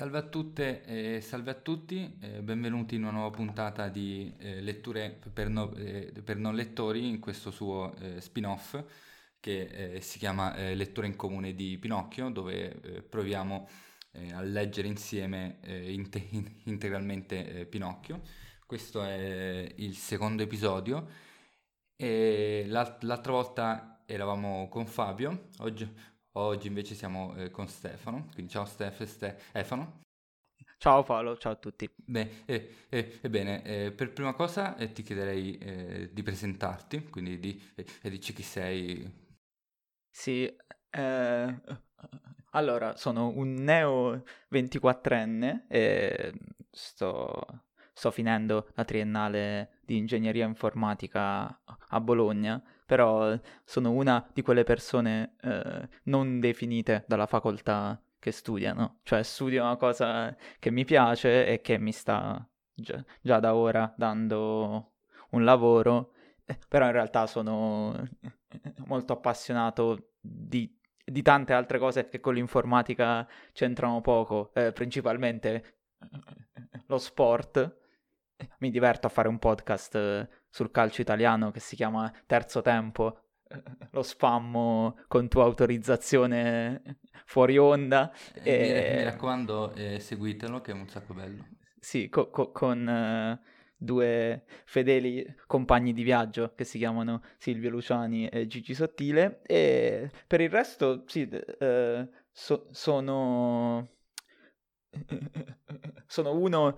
Salve a tutte e salve a tutti, eh, benvenuti in una nuova puntata di eh, letture per, no- eh, per, non lettori in questo suo eh, spin-off che eh, si chiama eh, Lettura in comune di Pinocchio, dove proviamo a leggere insieme inte- integralmente Pinocchio. Questo è il secondo episodio e l'alt- l'altra volta eravamo con Fabio, oggi, Oggi invece siamo eh, con Stefano, quindi ciao Stef, Stefano. Ciao Paolo, ciao a tutti. Beh, eh, eh, ebbene, eh, per prima cosa eh, ti chiederei eh, di presentarti, quindi di, dici chi sei. Sì, allora sono un neo 24enne e sto, sto finendo la triennale di ingegneria informatica a Bologna però sono una di quelle persone eh, non definite dalla facoltà che studiano, cioè studio una cosa che mi piace e che mi sta già, già da ora dando un lavoro, eh, però in realtà sono molto appassionato di, di tante altre cose che con l'informatica c'entrano poco, eh, principalmente lo sport. Mi diverto a fare un podcast sul calcio italiano che si chiama Terzo Tempo, eh, lo spammo con tua autorizzazione fuori onda. Eh, e... Mi raccomando, eh, seguitelo che è un sacco bello. Sì, co- co- con uh, due fedeli compagni di viaggio che si chiamano Silvio Luciani e Gigi Sottile. E per il resto, sì, uh, so- sono... sono uno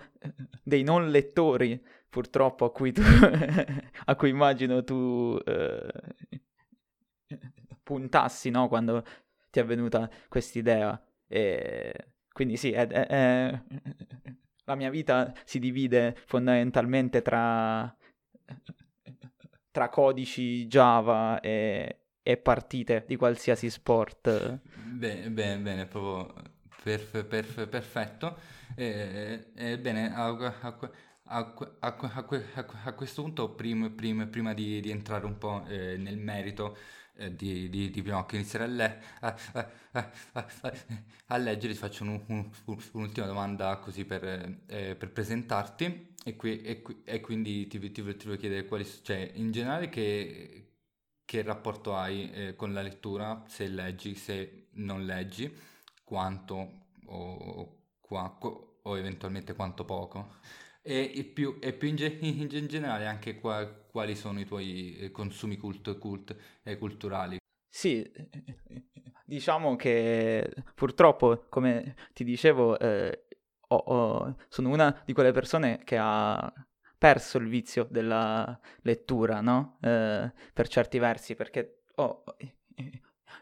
dei non lettori purtroppo a cui tu, a cui immagino tu eh, puntassi, no? Quando ti è venuta quest'idea. E quindi sì, è, è, è... la mia vita si divide fondamentalmente tra, tra codici Java e, e partite di qualsiasi sport. Bene, bene, bene, proprio perf- perf- perfetto. Eh, eh, a, a, a, a, a, a, questo punto, prima, prima, prima di, di, entrare un po' eh, nel merito eh, di, di, di, Pinocchio, inizierei a, le, a, leggere, ti faccio un, un, un, un'ultima domanda così per, eh, per presentarti e, qui, e, e, quindi ti, ti, ti voglio chiedere quali, cioè, in generale che, che rapporto hai eh, con la lettura, se leggi, se non leggi, quanto o, o, o eventualmente quanto poco. E, più, e più in, ge- in, generale anche qua, quali sono i tuoi eh, consumi cult, cult, eh, culturali? Sì, diciamo che purtroppo, come ti dicevo, eh, ho, ho, sono una di quelle persone che ha perso il vizio della lettura, no? Eh, per certi versi, perché oh,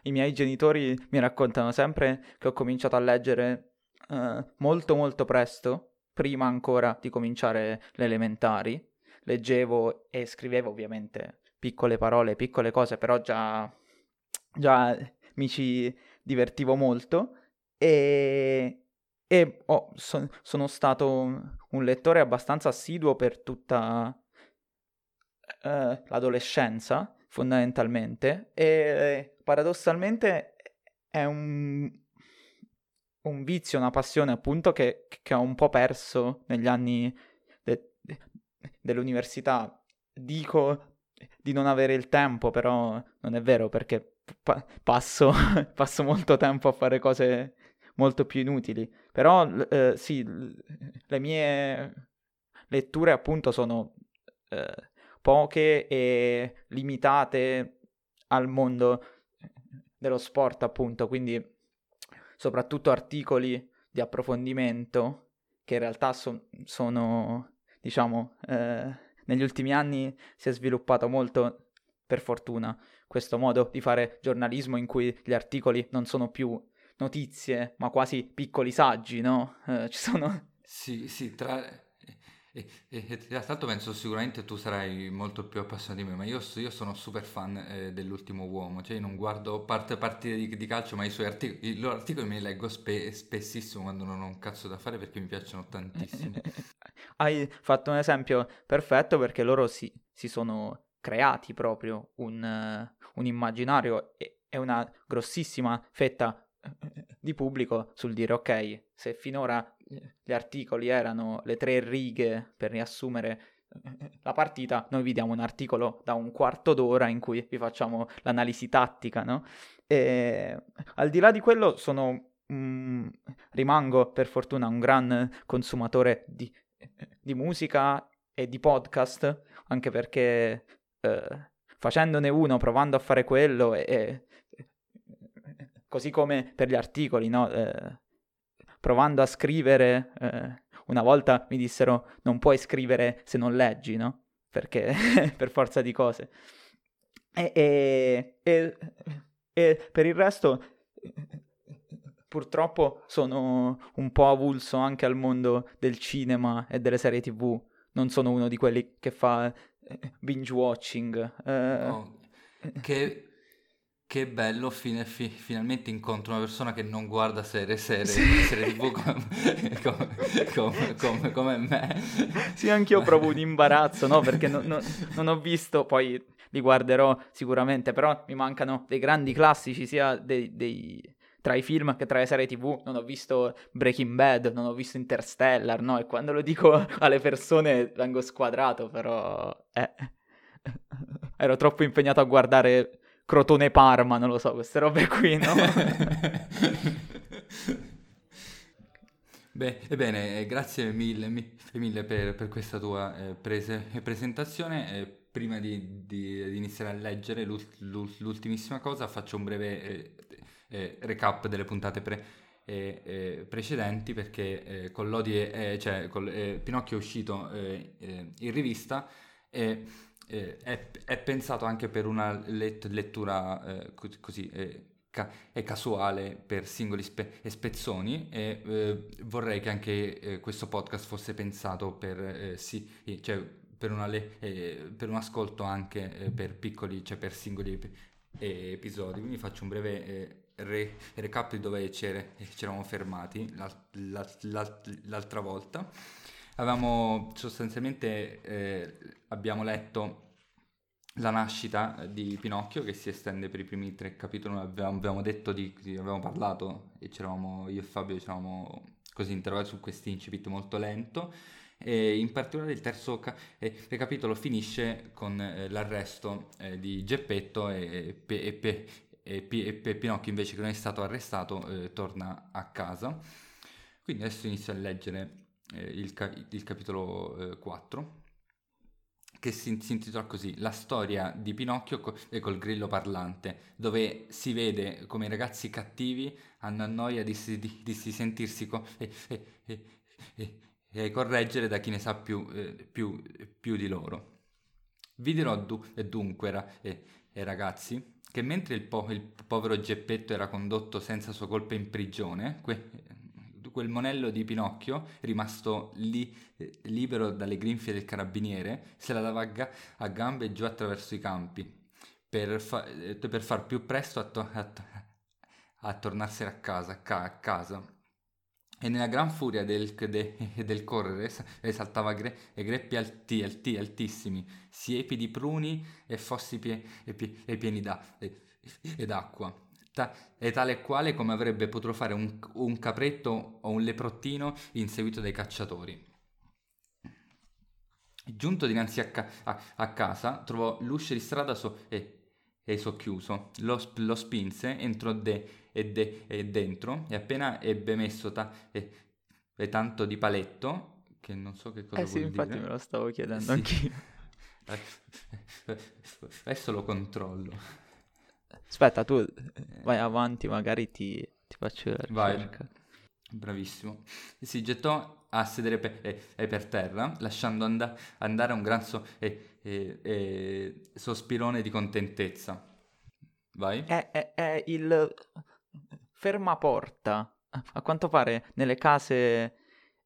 i miei genitori mi raccontano sempre che ho cominciato a leggere eh, molto molto presto prima ancora di cominciare le elementari. Leggevo e scrivevo ovviamente piccole parole, piccole cose, però già, già mi ci divertivo molto e, e oh, so, sono stato un, lettore abbastanza assiduo per tutta eh, l'adolescenza, fondamentalmente, e paradossalmente è un, un vizio, una passione appunto che, che ho un po' perso negli anni de, de, dell'università. Dico di non avere il tempo, però non è vero perché pa- passo, passo molto tempo a fare cose molto più inutili. Però eh, sì, le mie letture appunto sono eh, poche e limitate al mondo dello sport appunto, quindi soprattutto articoli di approfondimento che in realtà so- sono, diciamo, eh, negli ultimi anni si è sviluppato molto, per fortuna, questo modo di fare giornalismo in cui gli articoli non sono più notizie, ma quasi piccoli saggi, no? Eh, ci sono... Sì, sì, tra e, e, tra l'altro penso sicuramente tu sarai molto più appassionato di me, ma io, io sono super fan eh, dell'ultimo uomo, cioè io non guardo parte, partite di, di, calcio, ma i suoi articoli, i loro articoli me li leggo spe, spessissimo quando non ho un cazzo da fare perché mi piacciono tantissimo. Hai fatto un esempio perfetto perché loro si, si sono creati proprio un, un immaginario e, e una grossissima fetta di pubblico sul dire ok, se finora gli articoli erano le tre righe per riassumere la partita, noi vi diamo un articolo da un quarto d'ora in cui vi facciamo l'analisi tattica, no? E al di là di quello sono, mm, rimango per fortuna un gran consumatore di, di musica e di podcast, anche perché eh, facendone uno, provando a fare quello e, e così come per gli articoli, no? Eh, provando a scrivere eh, una volta mi dissero non puoi scrivere se non leggi, no? Perché per forza di cose. E, e, e, e, per il resto purtroppo sono un po' avulso anche al mondo del cinema e delle serie tv. Non sono uno di quelli che fa eh, binge watching. Eh, oh, che che bello, fine, fi, finalmente incontro una persona che non guarda serie, serie, serie tv come, come, come, come, me. Sì, anch'io provo un imbarazzo, no? Perché no, no, non ho visto, poi li guarderò sicuramente, però mi mancano dei grandi classici sia dei, dei, tra i film che tra le serie tv. Non ho visto Breaking Bad, non ho visto Interstellar, no? E quando lo dico alle persone vengo squadrato, però... Eh, ero troppo impegnato a guardare Crotone Parma, non lo so, queste robe qui, no? Beh, ebbene, eh, grazie mille, mille per, per, questa tua eh, prese, presentazione. Eh, prima di, di, di, iniziare a leggere l'ult, l'ultimissima cosa, faccio un breve eh, eh, recap delle puntate pre, eh, precedenti perché con l'Odi, cioè con, Pinocchio è uscito in rivista e eh, è, è, pensato anche per una let- lettura eh, così eh, ca- casuale per singoli spe- spezzoni e eh, vorrei che anche eh, questo podcast fosse pensato per, eh, sì, cioè, per, le- per, un ascolto anche per piccoli, cioè per singoli ep- episodi. Quindi faccio un breve re- recap di dove ci eravamo fermati l'al- l'al- l'altra volta avevamo sostanzialmente eh, abbiamo letto la nascita di Pinocchio che si estende per i primi tre capitoli, avevamo, avevamo detto di, avevamo parlato e c'eravamo io e Fabio ci eravamo così interrogati su questo incipit molto lento e in particolare il terzo ca- eh, capitolo finisce con eh, l'arresto eh, di Geppetto e, e, e, e, e Pinocchio invece che non è stato arrestato eh, torna a casa. Quindi adesso inizio a leggere eh, il, ca- il, capitolo 4, eh, che si, si, intitola così, La storia di Pinocchio co- e col grillo parlante, dove si vede come i ragazzi cattivi hanno noia di, di, di sentirsi co- e, e, e, e, correggere da chi ne sa più, eh, più, più di loro. Vi dirò du- dunque, ra- ragazzi, che mentre il, po- il, povero Geppetto era condotto senza sua colpa in prigione, que- quel monello di Pinocchio, rimasto lì eh, libero dalle grinfie del carabiniere, se la dava a, ga- a gambe giù attraverso i campi, per, fa- eh, per far più presto a, to- a, to- a tornarsene a casa, ca- a casa. E nella gran furia del, de, del correre esaltava gre, greppi alti, alti, altissimi, siepi di pruni e fossi pie, e, pie, e pieni da, e, ed acqua ta- è tale e quale come avrebbe potuto fare un, un capretto o un leprottino inseguito dai cacciatori. Giunto dinanzi a, ca- a-, a, casa, trovò l'uscio di strada so- e-, e socchiuso. Lo, sp- lo, spinse, entrò de- e, de- e dentro e appena ebbe messo ta- e-, e tanto di paletto, che non so che cosa eh sì, infatti dire. me lo stavo chiedendo sì. anch'io. Adesso lo controllo. Aspetta, tu vai avanti, magari ti, ti faccio la ricerca. Vai. Bravissimo. Si gettò a sedere per, eh, per terra, lasciando and- andare un gran so- eh, eh, sospirone di contentezza. Vai. È, è, è il fermaporta. A quanto pare nelle case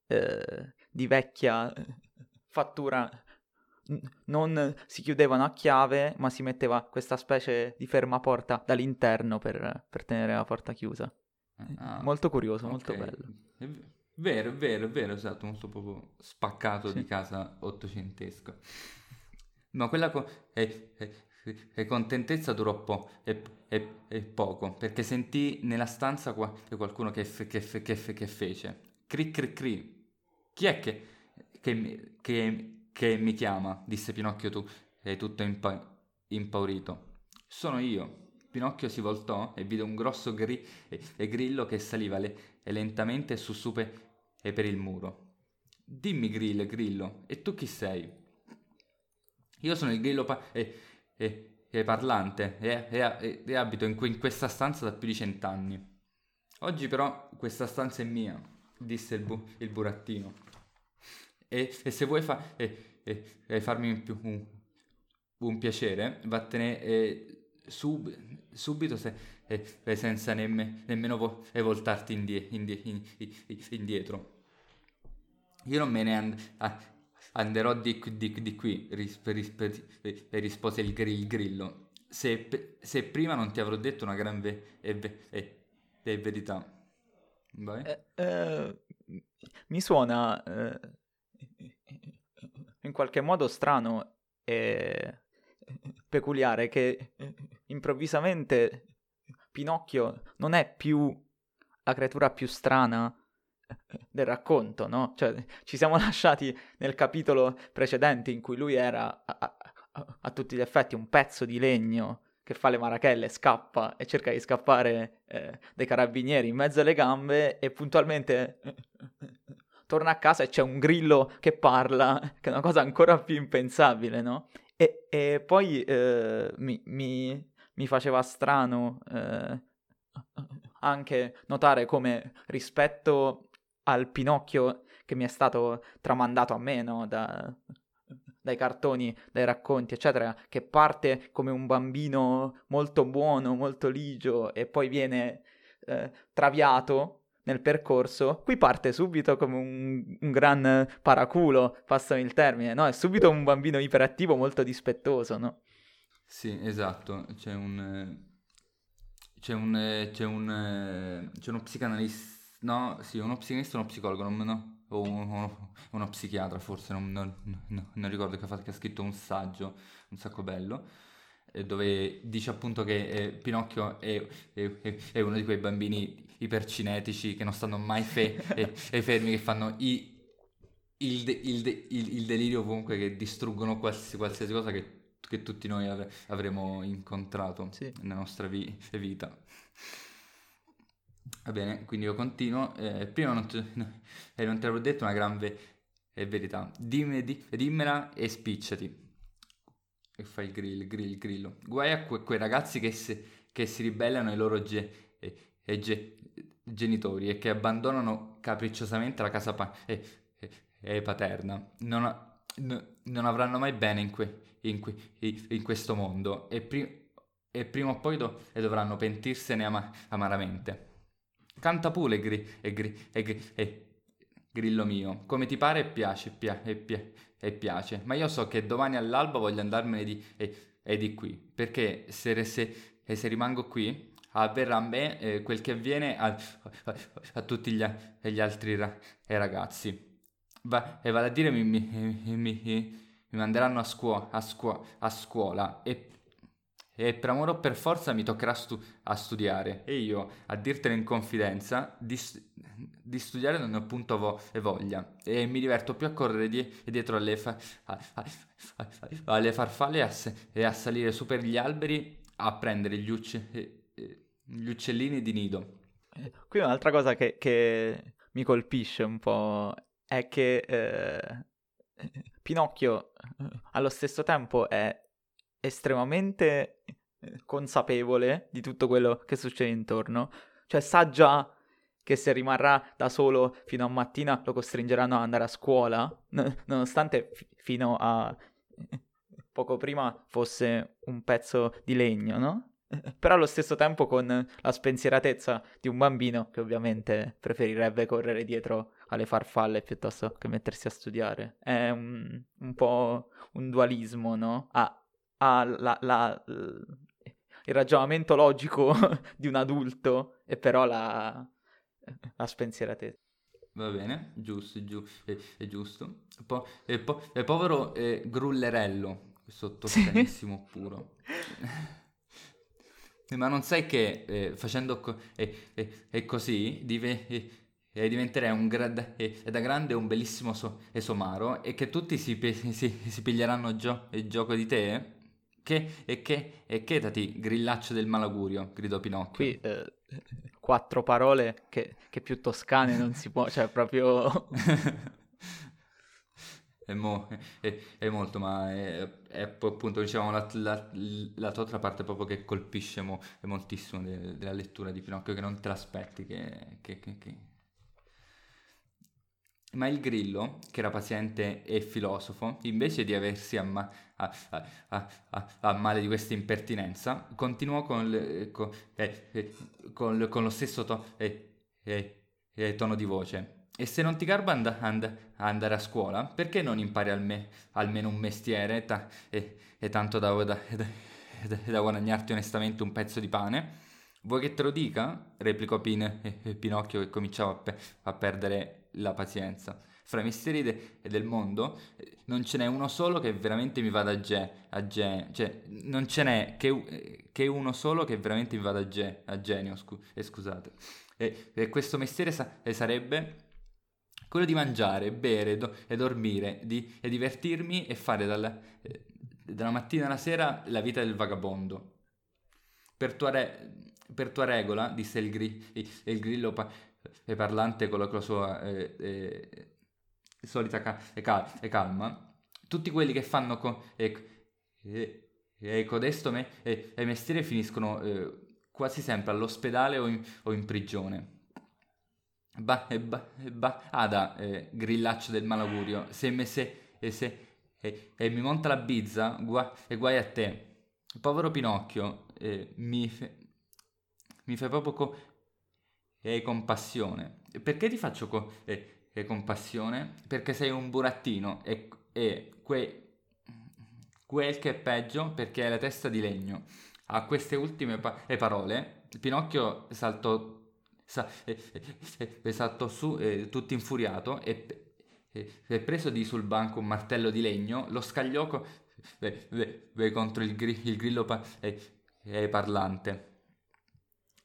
eh, di vecchia fattura non si chiudevano a chiave, ma si metteva questa specie di fermaporta dall'interno per, per tenere la porta chiusa. Ah, molto curioso, okay. molto bello. È vero, è vero, è vero, esatto, molto proprio spaccato sì. di casa ottocentesca. Ma quella co- è, è, e contentezza durò po- e, e, poco, perché sentì nella stanza qua- qualcuno che, fe- che, fe- che, fe- che fece. Cri cri cri. Chi è che, che, che, che mi chiama? disse Pinocchio tu, e tutto impa- impaurito. Sono io. Pinocchio si voltò e vide un grosso gri- e, e grillo che saliva le- e lentamente su su e per il muro. Dimmi, Grillo, Grillo, e tu chi sei? Io sono il Grillo pa- e, e, e parlante e, abito in, in, questa stanza da più di cent'anni. Oggi però questa stanza è mia, disse il, bu- il burattino. E, se vuoi fa- farmi più, un, un, piacere, vattene eh, sub- subito se, eh, senza nemme- nemmeno vo- voltarti indie- indie- indietro. Io non me ne and- ah, anderò di, di, di qui, ris- ris- rispose il, gr- il grillo. Se, se, prima non ti avrò detto una gran ve- e, ve- e, e verità. Eh, eh, mi suona eh, in qualche modo strano e peculiare che improvvisamente Pinocchio non è più la creatura più strana del racconto, no? Cioè, ci siamo lasciati nel capitolo precedente in cui lui era a, a, a, tutti gli effetti un pezzo di legno che fa le marachelle, scappa e cerca di scappare eh, dai carabinieri in mezzo alle gambe e puntualmente torna a casa e c'è un grillo che parla, che è una cosa ancora più impensabile, no? E, e poi eh, mi, mi, mi, faceva strano eh, anche notare come rispetto al Pinocchio che mi è stato tramandato a me, no? Da, dai cartoni, dai racconti, eccetera, che parte come un bambino molto buono, molto ligio e poi viene eh, traviato nel percorso, qui parte subito come un, un, gran paraculo, passami il termine, no? È subito un bambino iperattivo molto dispettoso, no? Sì, esatto, c'è un... C'è un... C'è un... C'è uno psicanalista No, sì, uno psicanalista e uno psicologo, non, no, o uno, uno, psichiatra forse, non, non, non ricordo, che ha, fatto, che ha, scritto un saggio un sacco bello, eh, dove dice appunto che eh, Pinocchio è, è, è, uno di quei bambini ipercinetici che non stanno mai fe- e, e, fermi, che fanno i, il, de, il, de, il, il, delirio comunque, che distruggono qualsiasi, qualsiasi cosa che, che, tutti noi ave, avremo incontrato sì. nella nostra vi, vita. Va bene, quindi io continuo. Eh, prima non te, eh, non te l'avevo detto una gran ve- verità. Dimmi, di, dimmela e spicciati. E fai il grill, il grill, il grillo. Guai a que- quei ragazzi che, se, che, si ribellano ai loro ge- eh, ge- genitori e che abbandonano capricciosamente la casa pa- paterna. Non, ha, n- non, avranno mai bene in, que- in, que- in questo mondo e, pri- e, prima o poi do- dovranno pentirsene ama- amaramente. Canta pure gri, e, gri, e, gri, e, grillo mio, come ti pare e piace, pia, e, pia, e piace, ma io so che domani all'alba voglio andarmene di, e, e di qui, perché se, se, se, rimango qui avverrà a me eh, quel che avviene a, a, a tutti gli, gli altri ra, ragazzi. Va, e vale a dire mi, mi, mi, mi manderanno a, scuo- a, scuo- a scuola. E e per amore o per forza mi toccherà stu- a studiare. E io, a dirtelo in confidenza, di, di studiare non ne ho appunto vo- voglia. E mi diverto più a correre die- dietro alle, fa- a- a- alle farfalle a, se- e a, salire su per gli alberi a prendere gli, ucce- gli uccellini di nido. Eh, qui un'altra cosa che, che, mi colpisce un po' è che eh, Pinocchio allo stesso tempo è estremamente eh, consapevole di tutto quello che succede intorno. Cioè sa già che se rimarrà da solo fino a mattina lo costringeranno ad andare a scuola, n- nonostante f- fino a poco prima fosse un pezzo di legno, no? Però allo stesso tempo con la spensieratezza di un bambino che ovviamente preferirebbe correre dietro alle farfalle piuttosto che mettersi a studiare. È un, un po' un dualismo, no? Ha ha la, la, il ragionamento logico di un adulto e però la, la spensieratezza. Va bene, giusto, giu- è, è giusto. Po- e po- povero eh, grullerello, sottostenissimo sì. puro. Ma non sai che eh, facendo co- eh, eh, così dive- diventerei un gra- da grande un bellissimo so- somaro e che tutti si, pe- si-, si piglieranno gio- il gioco di te? Che, e che, e chetati, grillaccio del malaugurio, gridò Pinocchio. Qui eh, quattro parole che, che, più toscane non si può, cioè proprio... è, mo, è, è, molto, ma è, è appunto, diciamo, la, la, la, tua otra parte proprio che colpisce mo, moltissimo de, della lettura di Pinocchio, che non te l'aspetti, che, che, che ma il grillo, che era paziente e filosofo, invece di aversi amma- a, a, a, a, male di questa impertinenza, continuò con, le, con, eh, eh, con, con lo stesso to, eh, eh, eh, tono di voce. E se non ti garba and- and- andare a scuola, perché non impari alme- almeno un mestiere ta- e, e, tanto da, da, da, da, guadagnarti onestamente un pezzo di pane? Vuoi che te lo dica? replicò Pin- eh, Pinocchio che cominciava a, pe- a perdere la pazienza. Fra i misteri de- del mondo non ce n'è uno solo che veramente mi vada a ge, a ge cioè non ce n'è che, che, uno solo che veramente mi vada a, ge, a genio, scu- eh, scusate. E, e, questo mestiere sa- eh, sarebbe quello di mangiare, bere do- e dormire, di, e divertirmi e fare dalla, eh, dalla mattina alla sera la vita del vagabondo. Per tua, re- per tua regola, disse il, gri- il grillo pa- parlante con la sua eh, eh, solita ca- cal- calma, tutti quelli che fanno co- codesto me- mestiere finiscono eh, quasi sempre all'ospedale o in, o in prigione. Ba, e ba, e ba, Ada, eh, grillaccio del malaugurio, se me se, e, se, e, e mi monta la bizza, gua, e guai a te. Povero Pinocchio, eh, mi, fe, mi fai proprio co- e compassione. Perché ti faccio co- e, e compassione? Perché sei un burattino e, e que, quel che è peggio perché hai la testa di legno. A queste ultime pa- parole, Pinocchio saltò, sa- e, e, saltò su eh, tutto infuriato e, e, preso di sul banco un martello di legno, lo scagliò co- contro il, gri- il grillo pa- parlante.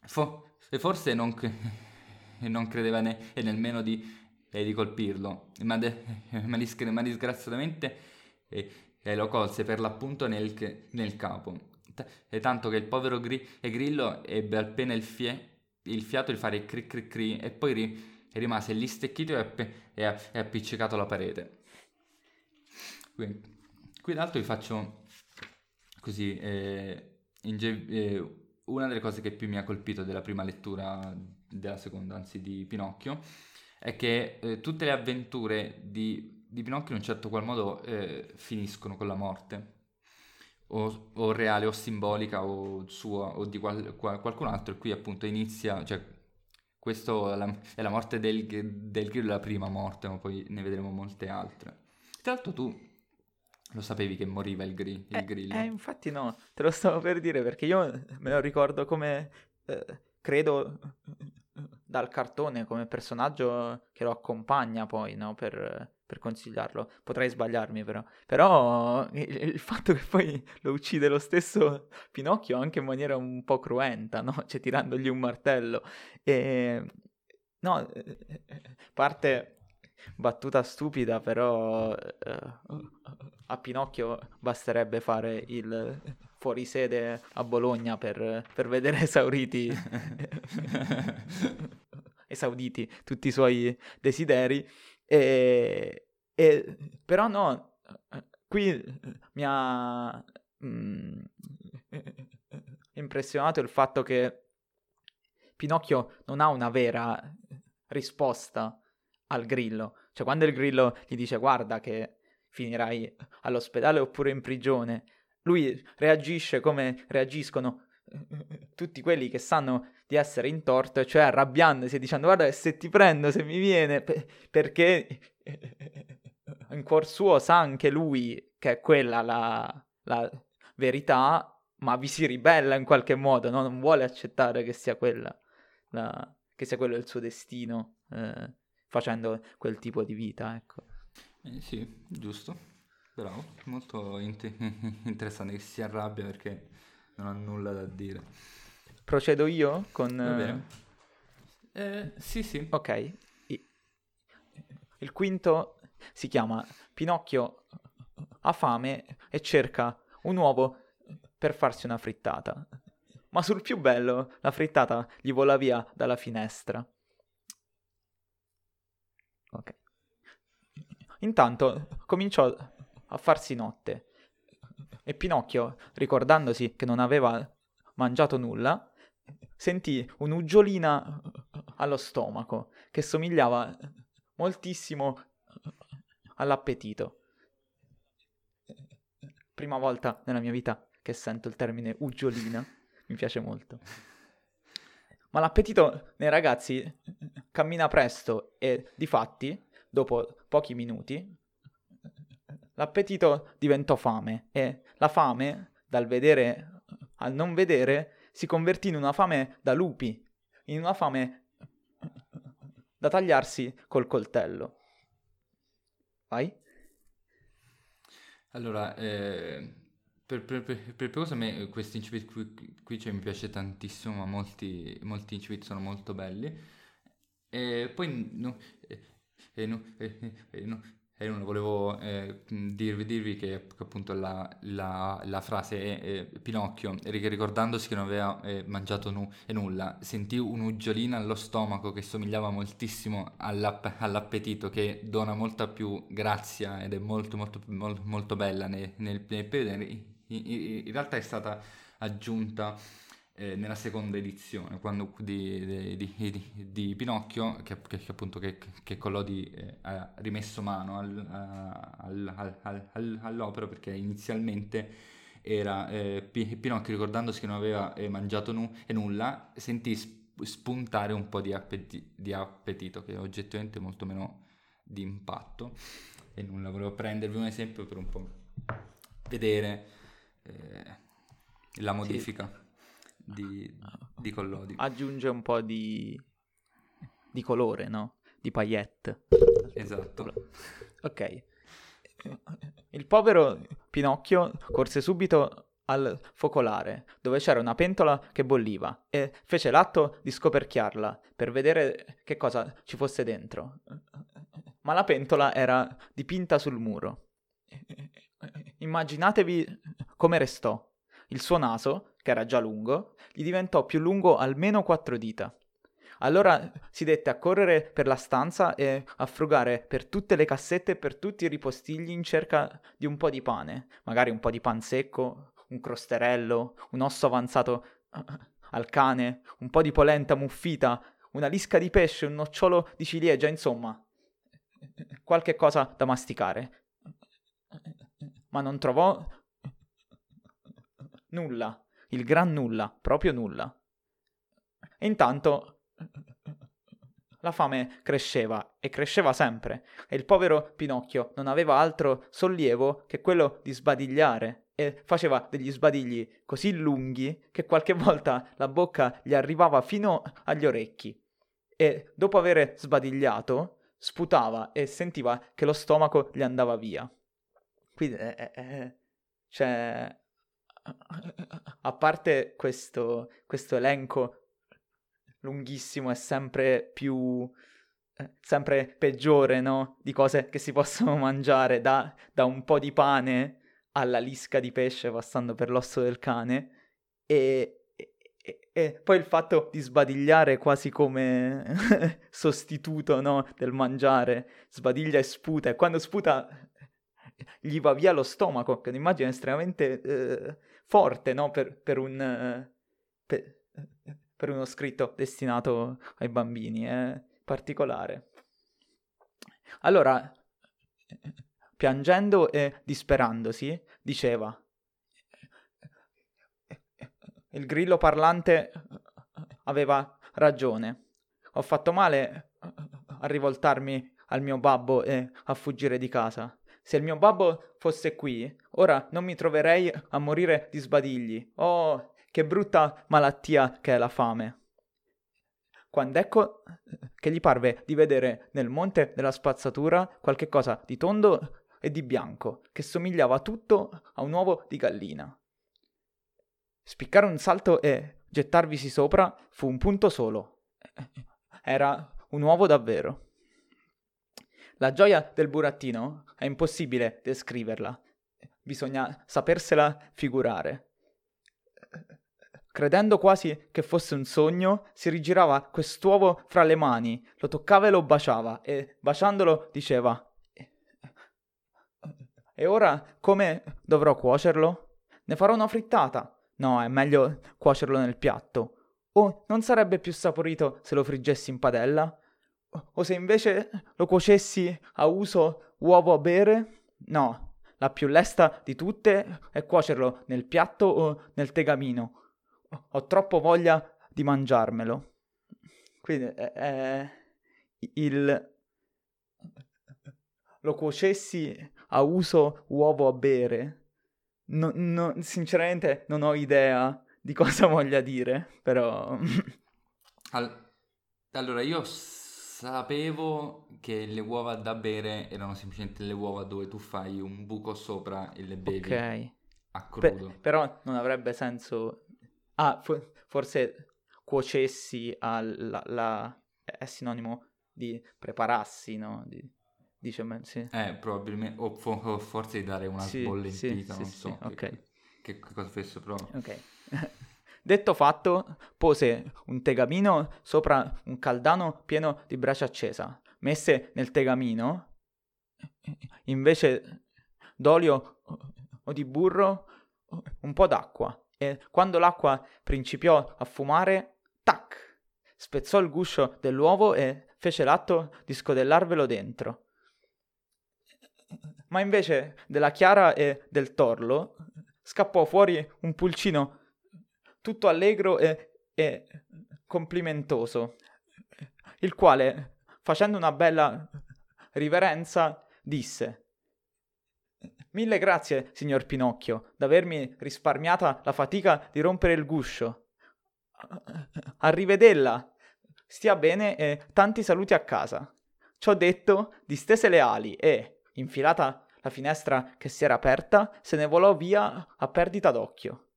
Fo- forse non, non credeva ne- nemmeno di, eh, di colpirlo, ma, de- ma, disgra- ma disgraziatamente eh, eh, lo colse per l'appunto nel, nel capo. T- tanto che il povero gri- Grillo ebbe appena il, fie- il fiato di fare cri cri cri e poi ri- rimase lì stecchito e, app- e, a- e appiccicato alla parete. Qui, qui d'altro vi faccio così eh, ge- eh, una delle cose che più mi ha colpito della prima lettura, della seconda anzi, di Pinocchio, è che eh, tutte le avventure di, di, Pinocchio in un certo qual modo eh, finiscono con la morte, o, o, reale o simbolica o sua o di qual, qual, qualcun altro, e qui appunto inizia, cioè questa è la morte del, del grillo, la prima morte, ma poi ne vedremo molte altre. Tra l'altro tu lo sapevi che moriva il, gri- il eh, grillo? Eh, infatti no, te lo stavo per dire perché io me lo ricordo come, eh, credo, dal cartone, come personaggio che lo accompagna poi, no, per, per consigliarlo. Potrei sbagliarmi però. Però il, il, fatto che poi lo uccide lo stesso Pinocchio anche in maniera un po' cruenta, no? Cioè tirandogli un martello. E... No, parte battuta stupida, però eh, a Pinocchio basterebbe fare il fuorisede a Bologna per, per vedere esauriti, esauditi tutti i suoi desideri. E, e, però no, qui mi ha mm, impressionato il fatto che Pinocchio non ha una vera risposta al grillo. Cioè, quando il grillo gli dice guarda che finirai all'ospedale oppure in prigione, lui reagisce come reagiscono eh, tutti quelli che sanno di essere in torto, cioè arrabbiandosi e dicendo guarda se ti prendo, se mi viene, perché in cuor suo sa anche lui che è quella la, la verità, ma vi si ribella in qualche modo, no? non vuole accettare che sia quella, la, che sia quello il suo destino. Eh facendo quel tipo di vita, ecco. Eh, sì, giusto. Bravo, molto int- interessante che si arrabbia perché non ha nulla da dire. Procedo io con... Va bene. Eh, sì, sì. Ok. Il quinto si chiama Pinocchio ha fame e cerca un uovo per farsi una frittata. Ma sul più bello, la frittata gli vola via dalla finestra. Ok. Intanto cominciò a farsi notte e Pinocchio, ricordandosi che non aveva mangiato nulla, sentì un'uggiolina allo stomaco che somigliava moltissimo all'appetito. Prima volta nella mia vita che sento il termine uggiolina, mi piace molto. Ma l'appetito nei ragazzi cammina presto e di fatti, dopo pochi minuti, l'appetito diventò fame e la fame, dal vedere al non vedere, si convertì in una fame da lupi, in una fame da tagliarsi col coltello. Vai? Allora, eh, per, per, per, per cosa a me questo incipit qui, qui cioè, mi piace tantissimo, ma molti, molti incipit sono molto belli. E poi no, eh, no, eh, no, e non volevo eh, dirvi, dirvi che, appunto la, la, la, frase è, Pinocchio, ricordandosi che non aveva eh, mangiato nu- nulla, sentì un'uggiolina allo stomaco che somigliava moltissimo all'app- all'appetito, che dona molta più grazia ed è molto molto, molto, molto bella nel, nel, nel. In, in, in realtà è stata aggiunta eh, nella seconda edizione quando, di, di, di, di Pinocchio, che, che, che, appunto che, che Collodi eh, ha rimesso mano al, al, al, all'opera perché inizialmente era eh, Pinocchio ricordandosi che non aveva eh, mangiato nu- e nulla, sentì spuntare un po' di, appeti- di appetito che è oggettivamente molto meno di impatto e nulla, volevo prendervi un esempio per un po' vedere eh, la modifica. Sì di, di collodi. Aggiunge un po' di, di colore, no? Di paillette. Esatto. Ok. Il povero Pinocchio corse subito al focolare, dove c'era una pentola che bolliva, e fece l'atto di scoperchiarla per vedere che cosa ci fosse dentro. Ma la pentola era dipinta sul muro. Immaginatevi come restò. Il suo naso, che era già lungo, gli diventò più lungo almeno quattro dita. Allora si dette a correre per la stanza e a frugare per tutte le cassette e per tutti i ripostigli in cerca di un po' di pane, magari un po' di pan secco, un crosterello, un osso avanzato al cane, un po' di polenta muffita, una lisca di pesce, un nocciolo di ciliegia, insomma, qualche cosa da masticare. Ma non trovò nulla il gran nulla, proprio nulla. E intanto la fame cresceva e cresceva sempre e il povero Pinocchio non aveva altro sollievo che quello di sbadigliare e faceva degli sbadigli così lunghi che qualche volta la bocca gli arrivava fino agli orecchi e dopo aver sbadigliato sputava e sentiva che lo stomaco gli andava via. Quindi eh, eh, eh cioè a parte questo, questo elenco lunghissimo e sempre più eh, sempre peggiore, no? Di cose che si possono mangiare, da, da, un po' di pane alla lisca di pesce passando per l'osso del cane. E, e, e poi il fatto di sbadigliare quasi come sostituto, no? Del mangiare. Sbadiglia e sputa. E quando sputa gli va via lo stomaco, che è un'immagine estremamente... Eh, forte no? per, per, un, per, per, uno scritto destinato ai bambini, è particolare. Allora, piangendo e disperandosi, diceva, il grillo parlante aveva ragione, ho fatto male a rivoltarmi al mio babbo e a fuggire di casa. Se il mio babbo fosse qui, ora non mi troverei a morire di sbadigli. Oh, che brutta malattia che è la fame. Quando ecco che gli parve di vedere nel monte della spazzatura qualche cosa di tondo e di bianco, che somigliava tutto a un uovo di gallina. Spiccare un salto e gettarvisi sopra fu un punto solo. Era un uovo davvero. La gioia del burattino è impossibile descriverla, bisogna sapersela figurare. Credendo quasi che fosse un sogno, si rigirava quest'uovo fra le mani, lo toccava e lo baciava, e baciandolo diceva E ora come dovrò cuocerlo? Ne farò una frittata. No, è meglio cuocerlo nel piatto. O non sarebbe più saporito se lo friggessi in padella? O se invece lo cuocessi a uso uovo a bere? No, la più lesta di tutte è cuocerlo nel piatto o nel tegamino. Ho troppo voglia di mangiarmelo. Quindi è il lo cuocessi a uso uovo a bere. No, no, sinceramente non ho idea di cosa voglia dire, però... All- allora, io sapevo che le uova da bere erano semplicemente le uova dove tu fai un buco sopra e le bevi Ok. a crudo. Pe- però non avrebbe senso... Ah, fo- forse cuocessi alla... La... è sinonimo di preparassi, no? Di... Dice, beh, sì. Eh, probabilmente, o, fo- o forse di dare una Sì, sbollentita, sì, non sì, so sì, che, ok. che- che cosa fosse, però... Ok. Detto fatto, pose un tegamino sopra un caldano pieno di brace accesa, messe nel tegamino, invece d'olio o di burro, un po' d'acqua. E quando l'acqua principiò a fumare, tac! Spezzò il guscio dell'uovo e fece l'atto di scodellarvelo dentro. Ma invece della chiara e del torlo, scappò fuori un pulcino tutto allegro e, e complimentoso, il quale, facendo una bella riverenza, disse Mille grazie, signor Pinocchio, d'avermi risparmiata la fatica di rompere il guscio. Arrivedella, stia bene e tanti saluti a casa. Ciò detto, distese le ali e, infilata la finestra che si era aperta, se ne volò via a perdita d'occhio.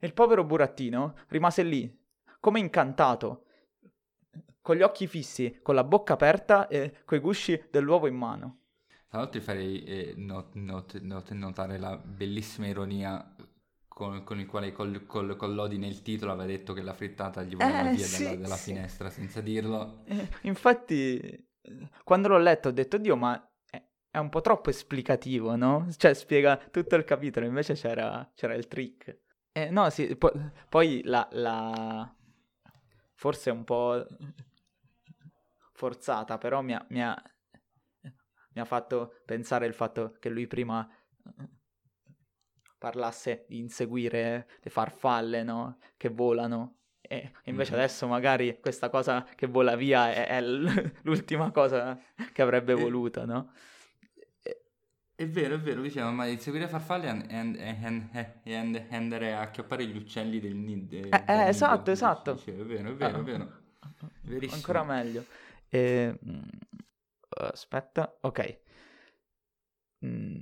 Il povero burattino rimase lì, come incantato, con gli occhi fissi, con la bocca aperta e coi gusci dell'uovo in mano. Tra l'altro ti farei eh, not- not- not- notare la bellissima ironia con, con il quale col, col, con Lodi nel titolo aveva detto che la frittata gli voleva Eh, via sì, dalla, dalla sì. finestra, senza dirlo. Eh, infatti, eh, quando l'ho letto ho detto, Dio, ma è, un po' troppo esplicativo, no? Cioè, spiega tutto il capitolo, invece c'era, c'era il trick. Eh, no, sì, po- poi la, la... Forse è un po' forzata, però mi ha, mi ha- mi ha fatto pensare il fatto che lui prima parlasse di inseguire le farfalle, no? Che volano. E invece Mhm. adesso magari questa cosa che vola via è, è l'ultima cosa che avrebbe voluto, no? È vero, è vero, diceva, ma inseguire farfalle e and- and- and- and- andare a acchiappare gli uccelli del, ni- de- Eh, del eh, nido, esatto, esatto. dice, è vero, è vero, è vero. Verissimo. Ancora meglio. E, mm, aspetta, ok. Mm,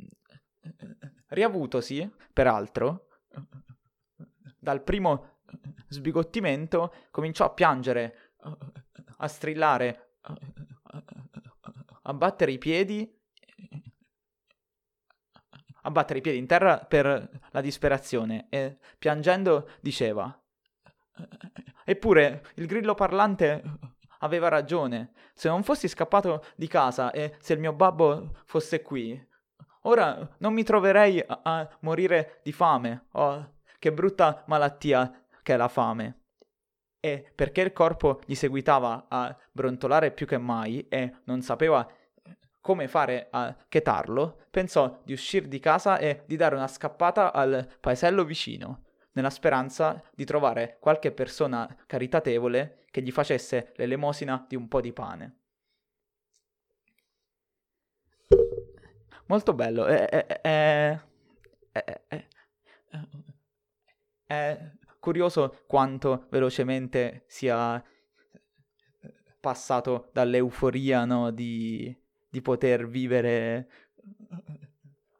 Riavutosi, peraltro, dal primo sbigottimento, cominciò a piangere, a strillare, a battere i piedi, a battere i piedi in terra per la disperazione e piangendo diceva Eppure il grillo parlante aveva ragione. Se non fossi scappato di casa e se il mio babbo fosse qui, ora non mi troverei a, a morire di fame. Oh, che brutta malattia che è la fame. E perché il corpo gli seguitava a brontolare più che mai e non sapeva come fare a chetarlo, pensò di uscire di casa e di dare una scappata al paesello vicino nella speranza di trovare qualche persona caritatevole che gli facesse l'elemosina di un po' di pane. Molto bello, è, è- è- è- curioso quanto velocemente sia passato dall'euforia no, di, di poter vivere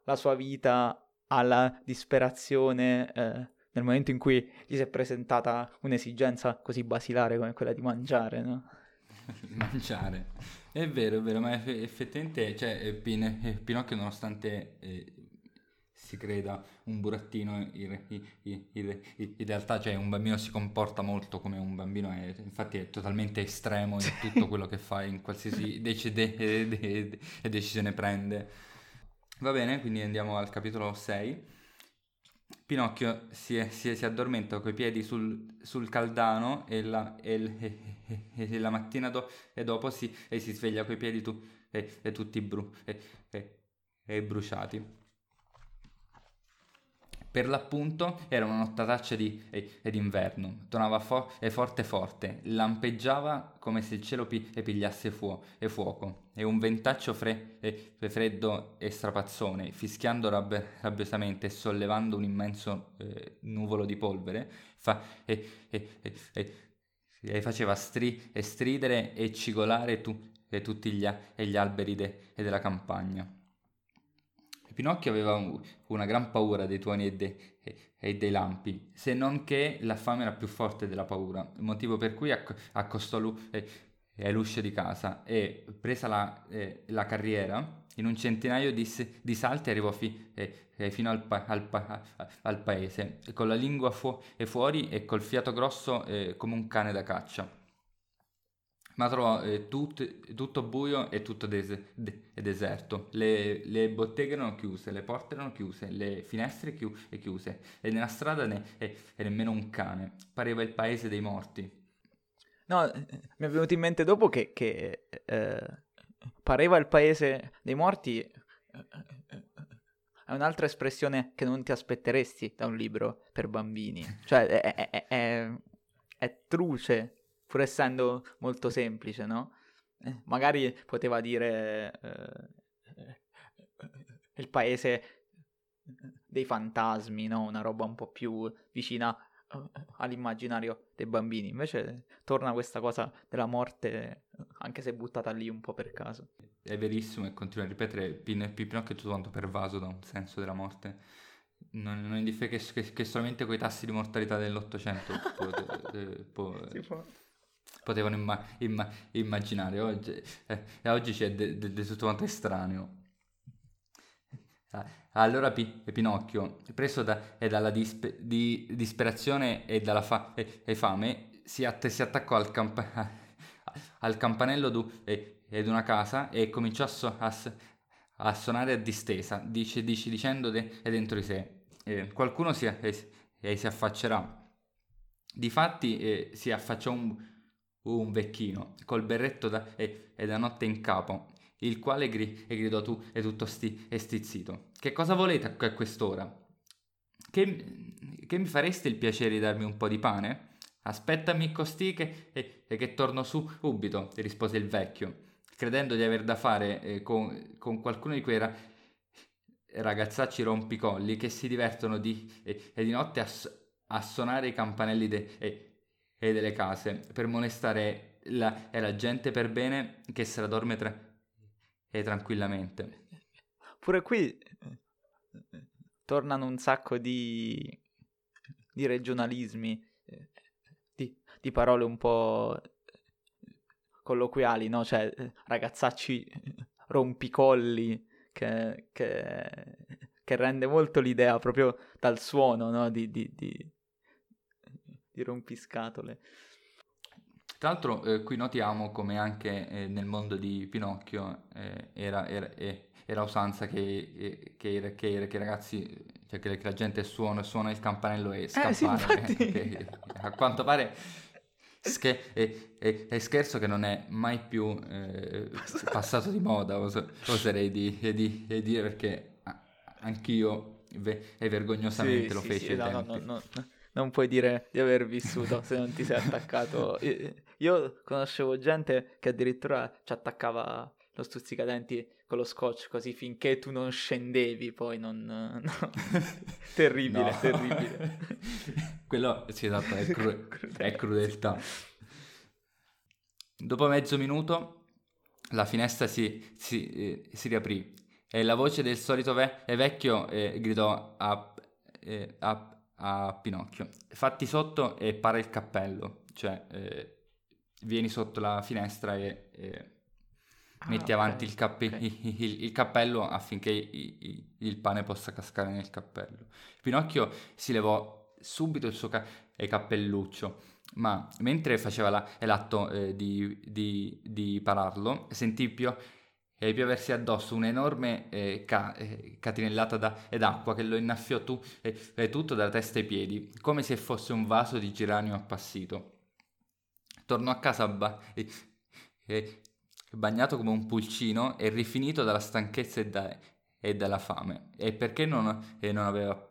la sua vita alla disperazione eh, nel momento in cui gli si è presentata un'esigenza così basilare come quella di mangiare, no? mangiare. È vero, è vero, ma effettivamente, cioè, Pin- Pinocchio nonostante eh, si creda un burattino, in, in, in, in, realtà cioè, un bambino si comporta molto come un bambino, è, infatti è totalmente estremo in tutto quello che fa, in qualsiasi decide, de, de, de, decisione prende. Va bene, quindi andiamo al capitolo 6. Pinocchio si, è, si, è, si addormenta coi piedi sul, sul caldano e la, e, e, e la mattina do, e dopo si, si sveglia coi piedi tu, tutti bru, bruciati. Per l'appunto era una nottataccia di, eh, d'inverno, tonava fo- e forte forte, lampeggiava come se il cielo pi- pigliasse fuo- e fuoco, e un ventaccio fre- e freddo e strapazzone, fischiando rab- rabbiosamente e sollevando un immenso eh, nuvolo di polvere, fa- e, e, e faceva stri- stridere e cigolare tu- tutti gli, a- gli alberi de- della campagna. Pinocchio aveva un, una gran paura dei tuoni e, de, e, dei lampi, se non che la fame era più forte della paura, motivo per cui acc- accostò lui, eh, l'uscio di casa. E, presa la, eh, la, carriera, in un centinaio di, di salti arrivò fi, eh, fino al, pa- al, pa- al, paese, con la lingua fu- fuori e col fiato grosso eh, come un cane da caccia ma trovò eh, tut, tutto buio e tutto des- de- deserto. Le, le, botteghe erano chiuse, le porte erano chiuse, le finestre chiu- chiuse e nella strada ne- e, e nemmeno un cane. Pareva il paese dei morti. No, eh, mi è venuto in mente dopo che, che eh, pareva il paese dei morti. Eh, è un'altra espressione che non ti aspetteresti da un libro per bambini. Cioè, è, è, è, è truce pur essendo molto semplice, no? Eh, magari poteva dire eh, il paese dei fantasmi, no? Una roba un po' più vicina eh, all'immaginario dei bambini. Invece torna questa cosa della morte, anche se buttata lì un po' per caso. È verissimo e continua a ripetere Pin- Pinocchio è tutto quanto pervaso da un senso della morte. Non, non indifferente che, che, che, solamente quei tassi di mortalità dell'Ottocento può, può, può potevano imma- imma- immaginare. Oggi, eh, oggi c'è del de, de tutto quanto estraneo. Allora Pi- Pinocchio, preso da, dalla dispe- di, disperazione e dalla fa- e, e fame, si, att- si, attaccò al, camp- al campanello du- e, ed una casa e cominciò a, so- a, a suonare a distesa, dice, dice, dicendo de- dentro di sé, eh, qualcuno si, eh, si affaccerà. Difatti eh, si affacciò un, un vecchino, col berretto da, e, e da notte in capo, il quale gri, e gridò tu e tutto sti, e stizzito. Che cosa volete a quest'ora? Che, che, mi fareste il piacere di darmi un po' di pane? Aspettami costì che, e, e che torno su subito, rispose il vecchio, credendo di aver da fare eh, con, con, qualcuno di quei ra- ragazzacci rompicolli che si divertono di, e, e di notte a, a, suonare i campanelli de, e, delle case per molestare la, la gente per bene che se la dorme tra, tranquillamente. Pure qui tornano un sacco di, di regionalismi, di, di, parole un po' colloquiali, no? Cioè ragazzacci rompicolli che, che, che rende molto l'idea proprio dal suono, no? Di, di, di, rompiscatole. Tra l'altro eh, qui notiamo come anche eh, nel mondo di Pinocchio eh, era, era, era, usanza che, eh, che, che, che, i ragazzi, cioè che, la gente suona, suona il campanello e scappare. Sì, a quanto pare Scher- è, è, è, scherzo che non è mai più eh, passato di moda, os- oserei di, di, di, dire, perché anch'io ve- vergognosamente sì, lo sì, feci. Sì, no, no, no, non puoi dire di aver vissuto se non ti sei attaccato. Io conoscevo gente che addirittura ci attaccava lo stuzzicadenti con lo scotch così finché tu non scendevi, poi non... No. terribile, terribile. Quello, sì esatto, è, cru- è crudeltà. Dopo mezzo minuto la finestra si, si, eh, si riaprì e la voce del solito ve- vecchio eh, gridò a, eh, a, a, Pinocchio, fatti sotto e para il cappello, cioè eh, vieni sotto la finestra e, e ah, metti okay, avanti il, cappe- okay. il, il, cappello affinché il, il, pane possa cascare nel cappello. Pinocchio si levò subito il suo ca- cappelluccio ma mentre faceva la, l'atto eh, di, di, di, pararlo, sentì più, eh, pioversi addosso un'enorme eh, ca- eh, catinellata da, d'acqua che lo innaffiò tu, tutto da testa ai piedi, come se fosse un vaso di geranio appassito. Tornò a casa ba- bagnato come un pulcino e rifinito dalla stanchezza e, da- e dalla fame. E perché non, non aveva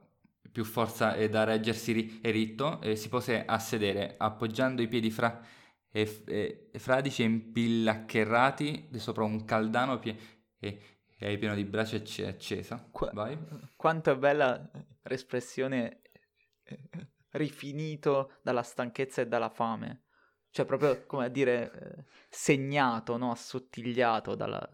più forza da reggersi ritto, eh, si pose a sedere, appoggiando i piedi fra, eh, eh, fradici e impillaccherrati sopra un caldano pie- e, pieno di brace acc- accesa. Qu- Vai. Quanto è bella l'espressione eh, rifinito dalla stanchezza e dalla fame. Cioè proprio, come a dire, eh, segnato, no? assottigliato dalla...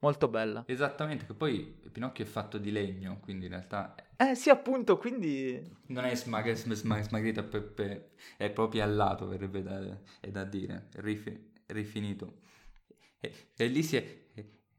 Molto bella. Esattamente, che poi Pinocchio è fatto di legno, quindi in realtà eh sì, appunto, quindi... Non è smag- smag- smagrita, pe- pe- è proprio al lato, verrebbe da, è da dire, rifi- rifinito. E, e, lì si, è,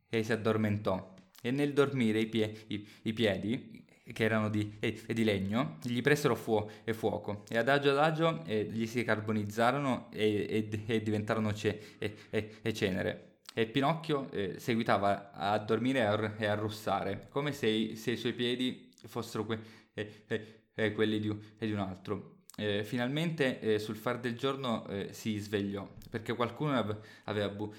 e si addormentò. E nel dormire i, pie- i, i piedi, che erano di, e, di legno, gli presero fuo- e fuoco. E adagio adagio gli si carbonizzarono e, e diventarono ce- e, cenere. E Pinocchio eh, seguitava a dormire e a, russare, come se se i suoi piedi fossero que- eh, eh, eh, quelli di un, di un altro. finalmente eh, sul far del giorno eh, si svegliò perché qualcuno av- aveva bu-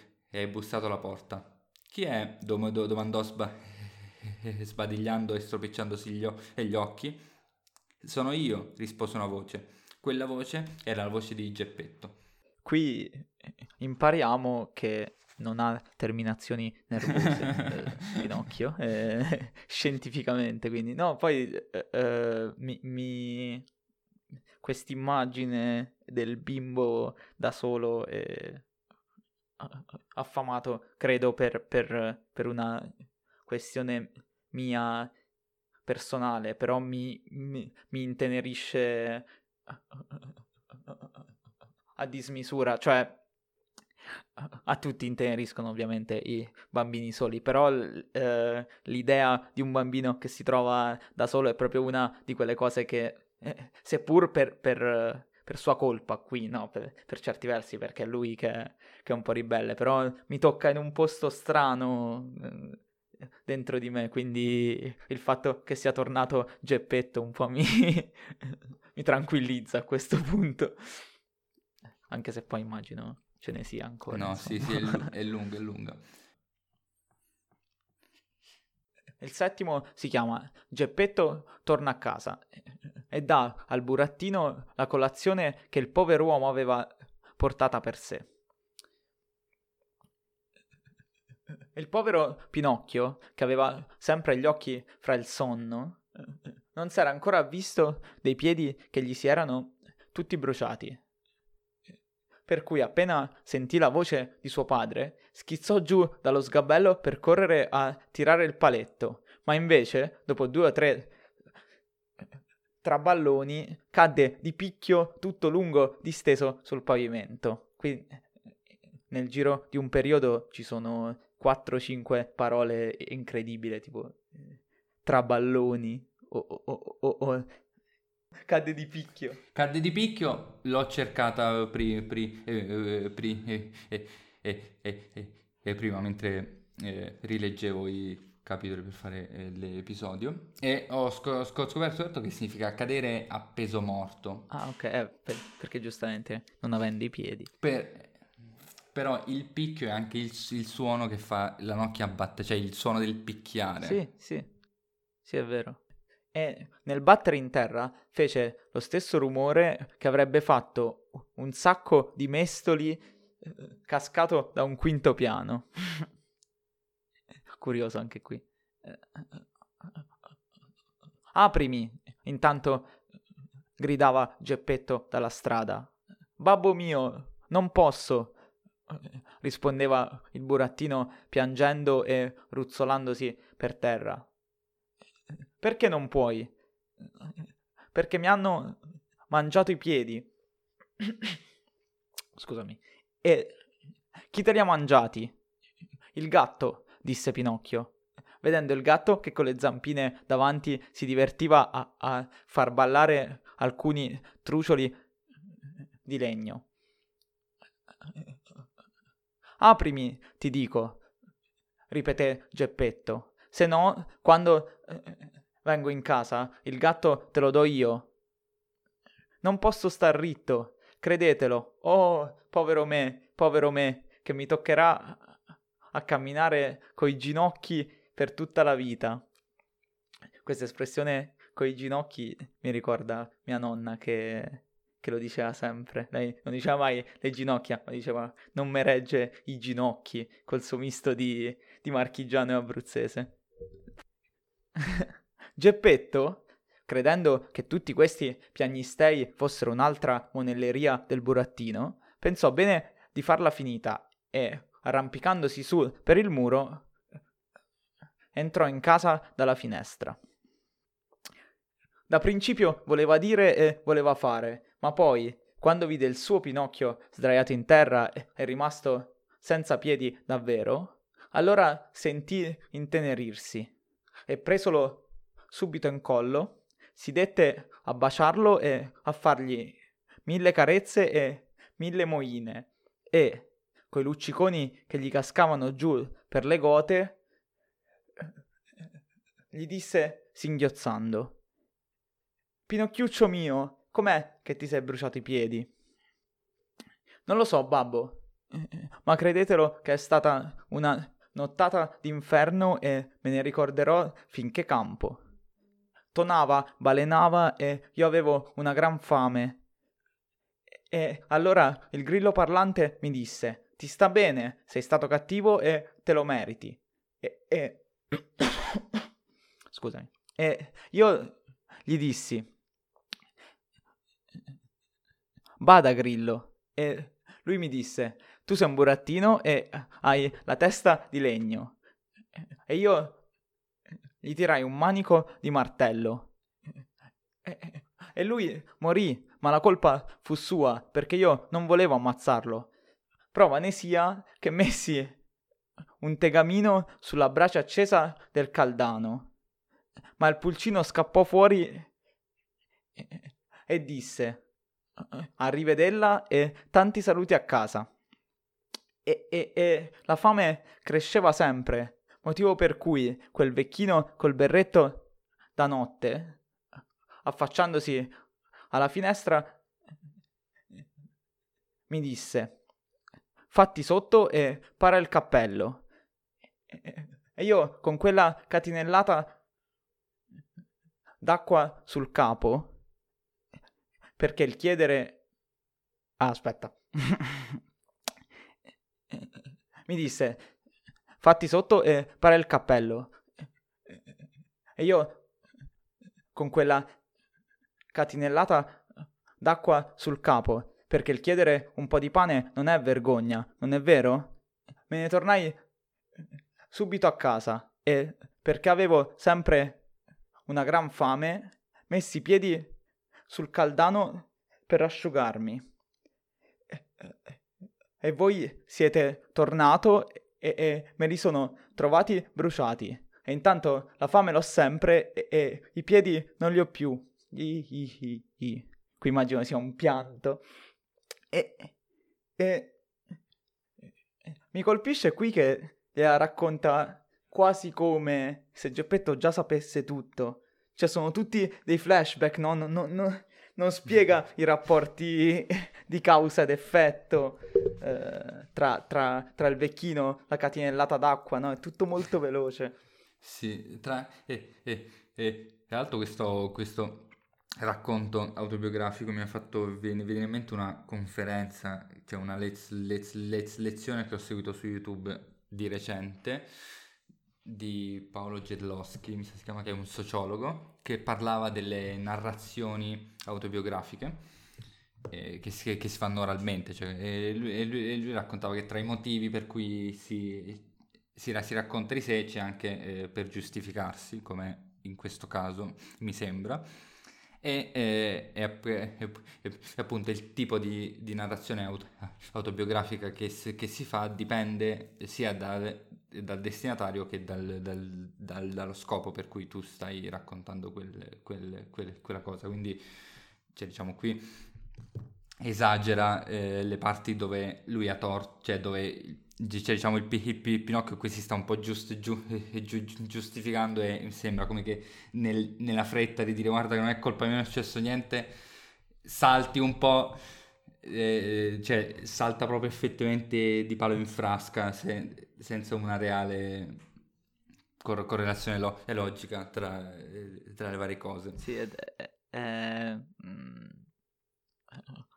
bussato alla porta. Chi è? Dom- do- domandò sba- sbadigliando e stropicciandosi gli, o- gli occhi. Sono io, rispose una voce. Quella voce era la voce di Geppetto. Qui impariamo che non ha terminazioni nervose, eh, Pinocchio, eh, scientificamente, quindi. No, poi eh, eh mi, mi... quest'immagine del bimbo da solo affamato, credo per, per, per, una questione mia personale, però mi, mi, mi intenerisce a dismisura, cioè a tutti inteneriscono ovviamente i bambini soli, però eh, l'idea di un bambino che si trova da solo è proprio una di quelle cose che, eh, seppur per, per, per, sua colpa qui, no, per, per, certi versi, perché è lui che, che, è un po' ribelle, però mi tocca in un posto strano eh, dentro di me, quindi il fatto che sia tornato Geppetto un po' mi, mi tranquillizza a questo punto, anche se poi immagino ce ne sia ancora. No, insomma. sì, sì, è, l- è lunga, è lunga. Il settimo si chiama Geppetto torna a casa e dà al burattino la colazione che il povero uomo aveva portata per sé. Il povero Pinocchio, che aveva sempre gli occhi fra il sonno, non si era ancora visto dei piedi che gli si erano tutti bruciati per cui appena sentì la voce di suo padre, schizzò giù dallo sgabello per correre a tirare il paletto, ma invece, dopo due o tre traballoni, cadde di picchio tutto lungo disteso sul pavimento. Qui nel giro di un periodo ci sono 4-5 parole incredibili, tipo traballoni o, o, o, o Cadde di picchio. Cadde di picchio, l'ho cercata pri, pri, eh, pri, eh, eh, prima mentre rileggevo i capitoli per fare l'episodio e ho sc- sc- scoperto che significa cadere a peso morto. Ah ok, per, perché giustamente non avendo i piedi. Per, però il picchio è anche il, il, suono che fa la nocchia batte, cioè il suono del picchiare. Sì, sì, sì è vero e nel battere in terra fece lo stesso rumore che avrebbe fatto un sacco di mestoli eh, cascato da un quinto piano. Curioso anche qui. Aprimi, intanto gridava Geppetto dalla strada. Babbo mio, non posso. rispondeva il burattino piangendo e ruzzolandosi per terra. Perché non puoi? Perché mi hanno mangiato i piedi. Scusami. E chi te li ha mangiati? Il gatto, disse Pinocchio, vedendo il gatto che con le zampine davanti si divertiva a, a far ballare alcuni trucioli di legno. Aprimi, ti dico, ripeté Geppetto, se no, quando eh, vengo in casa, il gatto te lo do io. Non posso star ritto, credetelo. Oh, povero me, povero me, che mi toccherà a camminare coi ginocchi per tutta la vita. Questa espressione coi ginocchi mi ricorda mia nonna che, che lo diceva sempre. Lei non diceva mai le ginocchia, ma diceva non me regge i ginocchi col suo misto di, di marchigiano e abruzzese. Geppetto, credendo che tutti questi piagnistei fossero un'altra monelleria del burattino, pensò bene di farla finita e, arrampicandosi su per il muro, entrò in casa dalla finestra. Da principio voleva dire e voleva fare, ma poi, quando vide il suo Pinocchio sdraiato in terra e rimasto senza piedi davvero, allora sentì intenerirsi e presolo subito in collo, si dette a baciarlo e a fargli mille carezze e mille moine e, coi lucciconi che gli cascavano giù per le gote, gli disse singhiozzando Pinocchiuccio mio, com'è che ti sei bruciato i piedi? Non lo so, babbo, ma credetelo che è stata una nottata d'inferno e me ne ricorderò finché campo tonava, balenava e io avevo una gran fame. E allora il grillo parlante mi disse: Ti sta bene, sei stato cattivo e te lo meriti. E. e... Scusami. E io gli dissi: Bada, grillo. E lui mi disse: Tu sei un burattino e hai la testa di legno. E io gli tirai un manico di martello. E, lui morì, ma la colpa fu sua, perché io non volevo ammazzarlo. Prova ne sia che messi un tegamino sulla brace accesa del caldano. Ma il pulcino scappò fuori e, disse arrivedella e tanti saluti a casa. E, e, e la fame cresceva sempre motivo per cui quel vecchino col berretto da notte, affacciandosi alla finestra, mi disse, fatti sotto e para il cappello. E io con quella catinellata d'acqua sul capo, perché il chiedere... Ah, aspetta. mi disse, fatti sotto e para il cappello. E io, con quella catinellata d'acqua sul capo, perché il chiedere un po' di pane non è vergogna, non è vero? Me ne tornai subito a casa e, perché avevo sempre una gran fame, messi i piedi sul caldano per asciugarmi. E voi siete tornato e, e me li sono trovati bruciati. E intanto la fame l'ho sempre e, e i piedi non li ho più. I, i, i, Qui immagino sia un pianto. E, e mi colpisce qui che la racconta quasi come se Geppetto già sapesse tutto. Cioè sono tutti dei flashback, no? non, non, non spiega i rapporti di causa ed effetto eh, tra, tra, tra, il vecchino, la catinellata d'acqua, no? È tutto molto veloce. Sì, tra... e, e, e, tra l'altro questo, questo racconto autobiografico mi ha fatto venire in mente una conferenza, cioè una lez, lez, lez, lezione che ho seguito su YouTube di recente di Paolo Gedlowski, mi sa si chiama che è un sociologo, che parlava delle narrazioni autobiografiche eh, che, si, che, si, fanno oralmente. Cioè, e lui, e lui, e lui, raccontava che tra i motivi per cui si, si, si racconta di sé c'è anche eh, per giustificarsi, come in questo caso mi sembra. E, e, e, appunto il tipo di, di narrazione auto, autobiografica che, che, si fa dipende sia dal, dal destinatario che dal, dal, dallo scopo per cui tu stai raccontando quel, quel, quel, quella cosa. Quindi, cioè, diciamo qui esagera eh, le parti dove lui ha torto, cioè dove cioè, diciamo il, il, il, Pinocchio qui si sta un po' giust, giu, giu, giustificando e mi sembra come che nel, nella fretta di dire guarda che non è colpa mia, non è successo niente, salti un po', eh, cioè salta proprio effettivamente di palo in frasca se, senza una reale cor- correlazione lo- logica tra, tra, le varie cose. Sì, ed, eh, eh,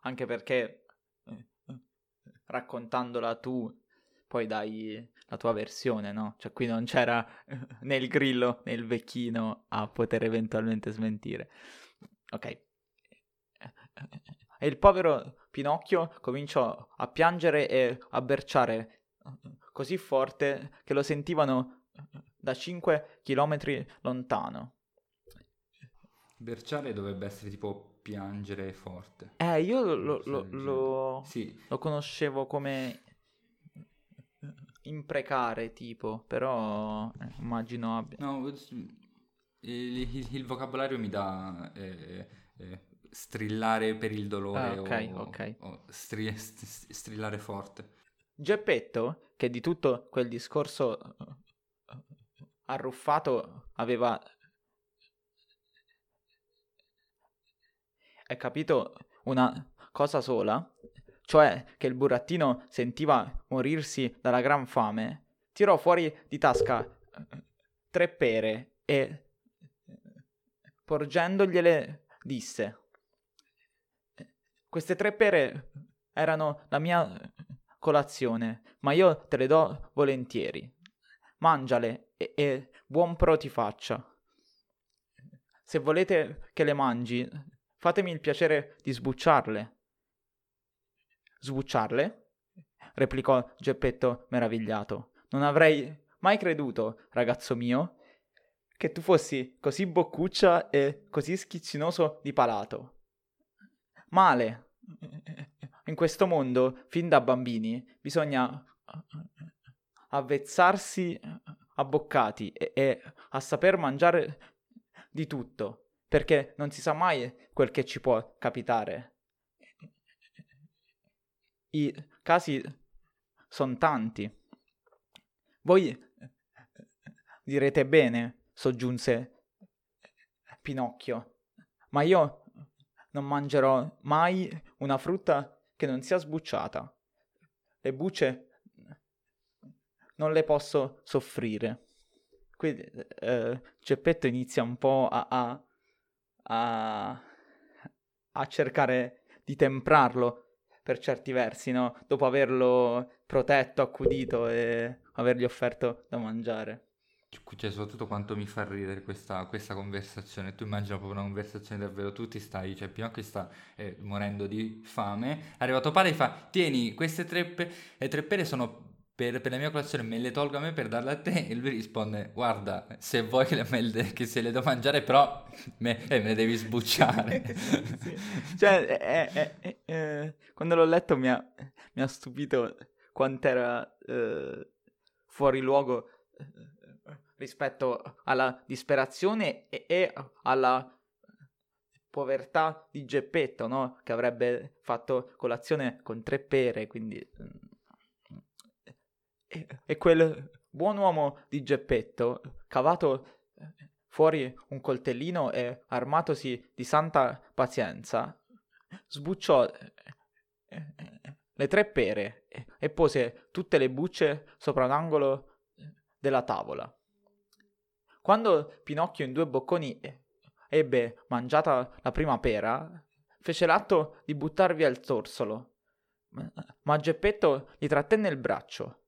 anche perché eh, raccontandola tu poi dai la tua versione, no? Cioè qui non c'era né il grillo né il vecchino a poter eventualmente smentire. Ok. E il povero Pinocchio cominciò a piangere e a berciare così forte che lo sentivano da 5 chilometri lontano. Berciare dovrebbe essere tipo piangere forte. Eh, io lo, lo, lo, sì. lo conoscevo come imprecare tipo, però eh, immagino abbia... No, il, il, vocabolario mi dà eh, eh, strillare per il dolore ah, okay, o, okay. o stri, st- strillare forte. Geppetto, che di tutto quel discorso arruffato aveva... È capito una cosa sola, cioè che il burattino sentiva morirsi dalla gran fame, tirò fuori di tasca tre pere e, porgendogliele, disse: Queste tre pere erano la mia colazione, ma io te le do volentieri. Mangiale e, e buon pro ti faccia. Se volete che le mangi, fatemi il piacere di sbucciarle Sbucciarle? replicò Geppetto meravigliato. Non avrei mai creduto, ragazzo mio, che tu fossi così boccuccia e così schizzinoso di palato. Male. In questo mondo, fin da bambini, bisogna avvezzarsi a boccati e, e a saper mangiare di tutto, perché non si sa mai quel che ci può capitare. I casi sono tanti. Voi direte bene, soggiunse Pinocchio, ma io non mangerò mai una frutta che non sia sbucciata. Le bucce non le posso soffrire. Quindi eh, Geppetto inizia un po' a, a, a, a cercare di temprarlo per certi versi, no? Dopo averlo protetto, accudito e avergli offerto da mangiare. Cioè, soprattutto quanto mi fa ridere questa, questa conversazione. Tu immagina proprio una conversazione davvero, tu ti stai, cioè Pinocchio sta eh, morendo di fame. È arrivato padre e fa, tieni, queste tre, pe- tre pere sono per, per, la mia colazione me le tolgo a me per darle a te e lui risponde guarda se vuoi che, le, che se le do mangiare però me, eh, me le devi sbucciare sì. cioè eh, eh, eh, quando l'ho letto mi ha, mi ha stupito quant'era eh, fuori luogo eh, rispetto alla disperazione e, e alla povertà di Geppetto, no? Che avrebbe fatto colazione con tre pere, quindi mm, e, quel buon uomo di Geppetto, cavato fuori un coltellino e armatosi di santa pazienza, sbucciò eh, le tre pere e pose tutte le bucce sopra un angolo della tavola. Quando Pinocchio in due bocconi ebbe mangiata la prima pera, fece l'atto di buttar via il torsolo, ma Geppetto gli trattenne il braccio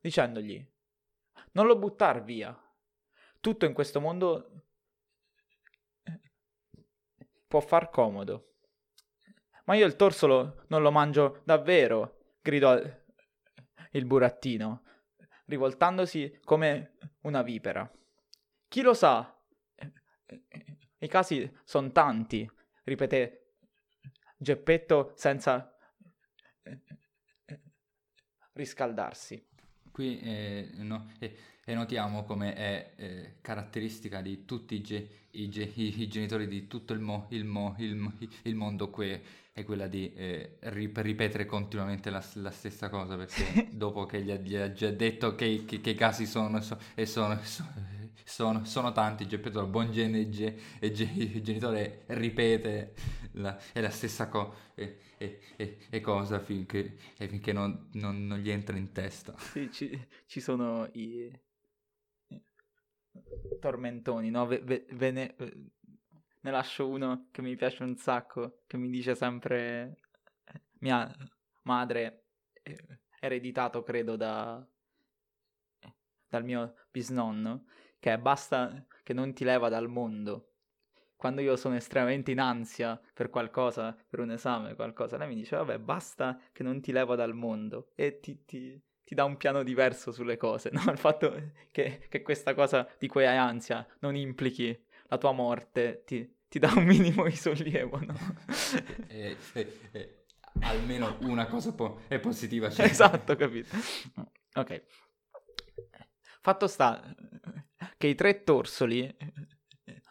dicendogli non lo buttar via. Tutto in questo mondo può far comodo, Ma io il torsolo non lo mangio davvero, gridò il burattino, rivoltandosi come una vipera. Chi lo sa? I casi sono tanti, ripeté Geppetto senza riscaldarsi. Qui eh, no, eh, e notiamo come è eh, caratteristica di tutti i, ge- i, ge- i, genitori di tutto il, mo- il, mo- il mondo qui è quella di eh, rip- ripetere continuamente la, la, stessa cosa perché dopo che gli ha, gli ha già detto che, che, che, i casi sono, so, e sono, sono, sono, sono tanti, Geppetto, il buon gen- ge- ge- genitore ripete la, è la stessa cosa e, e, e, e, cosa finché, finché non, non, non, gli entra in testa. Sì, ci, ci sono i tormentoni, no? Ve, ve, ve ne, ne lascio uno che mi piace un sacco, che mi dice sempre mia madre, ereditato credo da, dal mio bisnonno, che basta che non ti leva dal mondo. Quando io sono estremamente in ansia per qualcosa, per un esame, qualcosa, lei mi dice, vabbè, basta che non ti leva dal mondo e ti, ti, ti dà un piano diverso sulle cose, no? Il fatto che, che, questa cosa di cui hai ansia non implichi la tua morte ti, ti dà un minimo di sollievo, no? e, e, e, almeno una cosa po- è positiva. Cioè. Esatto, capito. Ok. Fatto sta che i tre torsoli,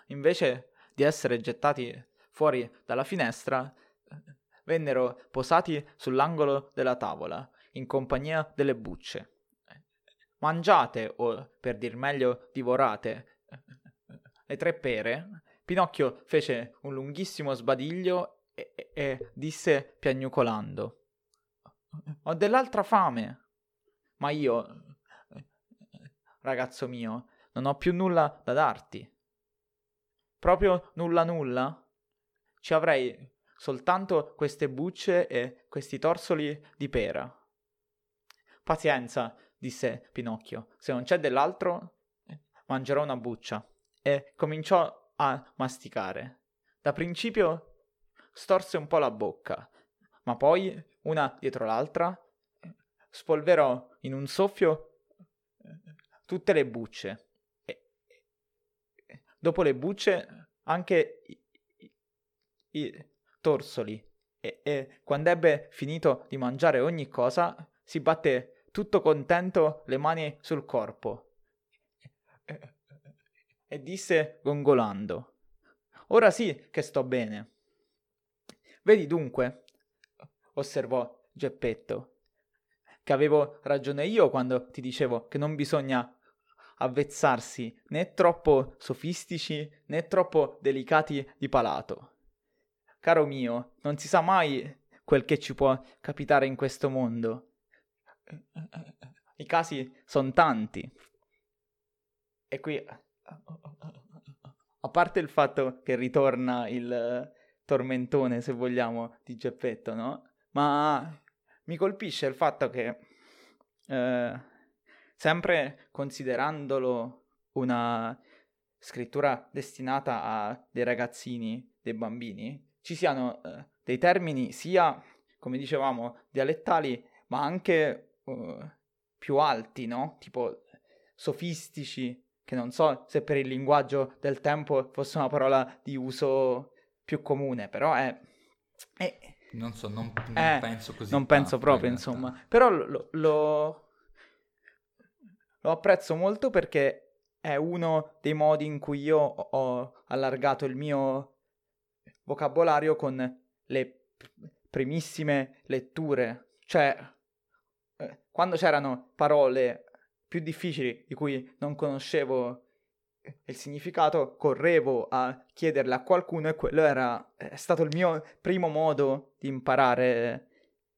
invece di essere gettati fuori dalla finestra, vennero posati sull'angolo della tavola, in compagnia delle bucce. Mangiate, o per dir meglio, divorate, le tre pere Pinocchio fece un lunghissimo sbadiglio e, e, e disse piagnucolando: Ho dell'altra fame. Ma io, ragazzo mio, non ho più nulla da darti. Proprio nulla nulla? Ci avrei soltanto queste bucce e questi torsoli di pera. Pazienza, disse Pinocchio, se non c'è dell'altro, mangerò una buccia. E cominciò a masticare. Da principio storse un po' la bocca, ma poi, una dietro l'altra, spolverò in un soffio tutte le bucce. Dopo le bucce anche i, i, i torsoli. E, e quando ebbe finito di mangiare ogni cosa, si batté tutto contento le mani sul corpo e disse gongolando. Ora sì che sto bene. Vedi dunque, osservò Geppetto, che avevo ragione io quando ti dicevo che non bisogna avvezzarsi né troppo sofistici né troppo delicati di palato. Caro mio, non si sa mai quel che ci può capitare in questo mondo. I casi sono tanti. E qui a parte il fatto che ritorna il tormentone, se vogliamo, di Geppetto, no? Ma mi colpisce il fatto che, eh, sempre considerandolo una scrittura destinata a dei ragazzini, dei bambini, ci siano eh, dei termini sia, come dicevamo, dialettali, ma anche uh, più alti, no? Tipo sofistici, che non so se per il linguaggio del tempo fosse una parola di uso più comune, però è... è non so, non, non eh, penso così. Non penso proprio, in insomma. Però lo, lo, lo, apprezzo molto perché è uno dei modi in cui io ho allargato il mio vocabolario con le primissime letture. Cioè, eh, quando c'erano parole più difficili di cui non conoscevo il significato, correvo a chiederle a qualcuno e quello era è stato il mio primo modo di imparare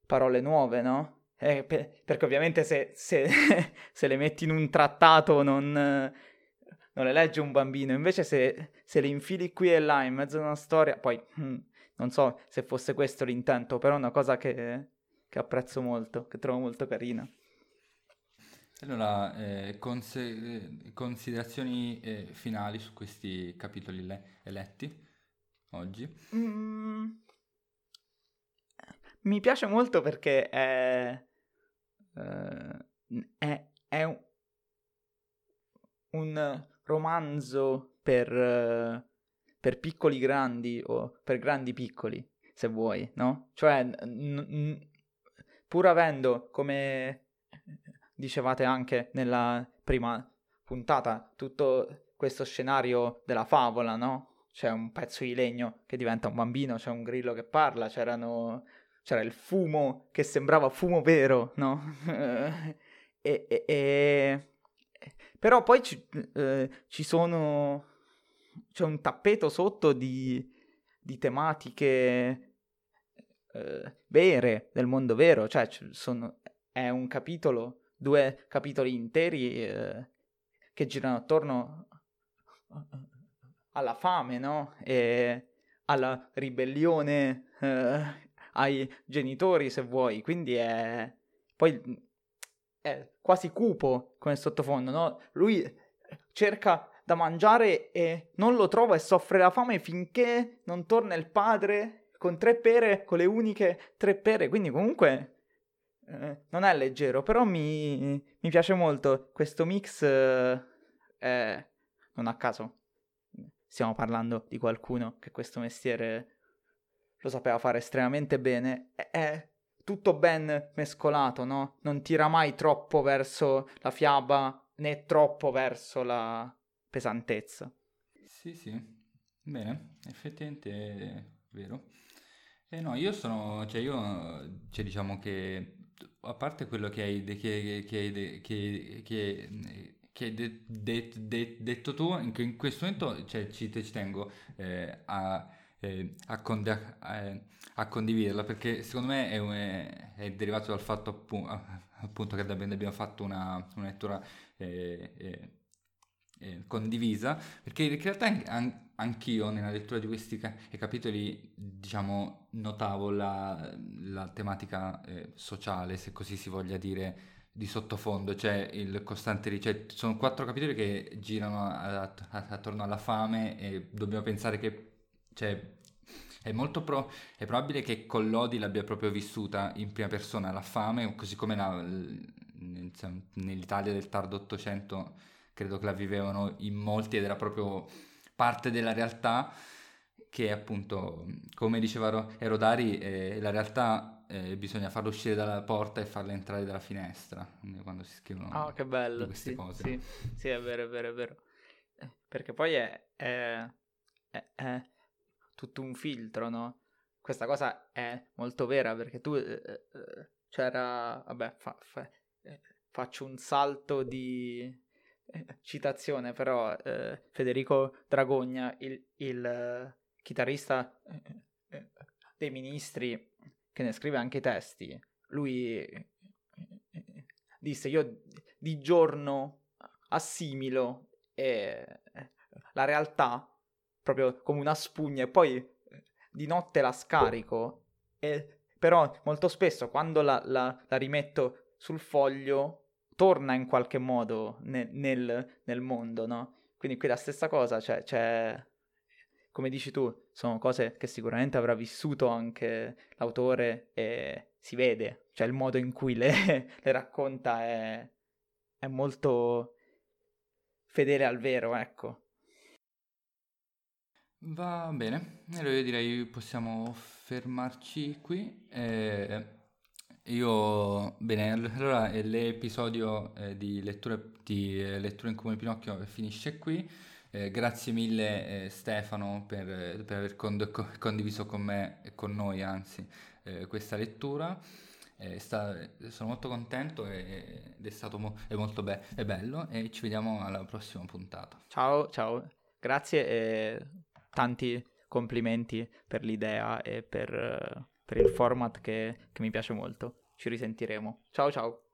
parole nuove, no? Eh, per, perché ovviamente se, se, se, le metti in un trattato non, non le legge un bambino, invece se, se, le infili qui e là in mezzo a una storia, poi hm, non so se fosse questo l'intento, però è una cosa che, che apprezzo molto, che trovo molto carina. Allora, eh, conse- considerazioni eh, finali su questi capitoli le- eletti oggi? Mm. mi piace molto perché è, uh, è, è un, romanzo per, uh, per, piccoli grandi o per grandi piccoli, se vuoi, no? Cioè, n- n- pur avendo, come dicevate anche nella prima puntata, tutto questo scenario della favola, no? C'è un pezzo di legno che diventa un bambino, c'è un grillo che parla, c'erano c'era il fumo che sembrava fumo vero, no? e, e, e... Però poi ci, eh, ci, sono... c'è un tappeto sotto di, di tematiche eh, vere, del mondo vero, cioè sono... è un capitolo, due capitoli interi eh, che girano attorno alla fame, no? E alla ribellione eh, ai genitori se vuoi, quindi è poi è quasi cupo come sottofondo, no? Lui cerca da mangiare e non lo trova e soffre la fame finché non torna il padre con tre pere, con le uniche tre pere, quindi comunque eh, non è leggero, però mi, mi piace molto. Questo mix, eh, è, non a caso stiamo parlando di qualcuno che questo mestiere lo sapeva fare estremamente bene, è tutto ben mescolato, no? Non tira mai troppo verso la fiaba né troppo verso la pesantezza. Sì, sì, bene, effettivamente è vero. Eh no, io sono, cioè io, cioè diciamo che, a parte quello che hai, che, che, che, che che hai de- de- de- detto tu, in, in, questo momento cioè, ci, ci tengo eh, a eh, a, conde- a, eh, a, condividerla perché secondo me è, è, è derivato dal fatto appunto, appunto che abbiamo fatto una, una lettura eh, eh, eh, condivisa perché in realtà an- anch'io nella lettura di questi ca- capitoli diciamo notavo la, la tematica eh, sociale se così si voglia dire di sottofondo, cioè il costante, cioè sono quattro capitoli che girano attorno alla fame e dobbiamo pensare che cioè, è molto pro- è probabile che Collodi l'abbia proprio vissuta in prima persona la fame, così come la, nell'Italia del tardo Ottocento credo che la vivevano in molti ed era proprio parte della realtà che appunto, come diceva Erodari, eh, la realtà eh, bisogna farla uscire dalla porta e farla entrare dalla finestra, quando si scrivono oh, che bello. queste sì, cose. Sì, sì, è vero, è vero, è vero. Eh, perché poi è, è, è tutto un filtro, no? Questa cosa è molto vera perché tu eh, eh, c'era, vabbè, fa, fa, eh, faccio un salto di eh, citazione, però eh, Federico Dragogna, il, il chitarrista eh, dei ministri che ne scrive anche i testi, lui disse io di giorno assimilo la realtà proprio come una spugna e poi di notte la scarico, e, però molto spesso quando la, la, la rimetto sul foglio torna in qualche modo ne, nel, nel, mondo, no? Quindi qui la stessa cosa, cioè, c'è, come dici tu, sono cose che sicuramente avrà vissuto anche l'autore e si vede, cioè il modo in cui le, le racconta è, è molto fedele al vero, ecco. Va bene, allora io direi possiamo fermarci qui. Eh, io, bene, allora l'episodio eh, di lettura, di eh, lettura in comune Pinocchio finisce qui. Eh, grazie mille eh, Stefano per, per aver cond- condiviso con me e con noi, anzi, questa lettura. Sta, sono molto contento e, ed è stato mo- è molto be- è bello e ci vediamo alla prossima puntata. Ciao, ciao, grazie e tanti complimenti per l'idea e per, per il format che, che mi piace molto. Ci risentiremo. Ciao ciao.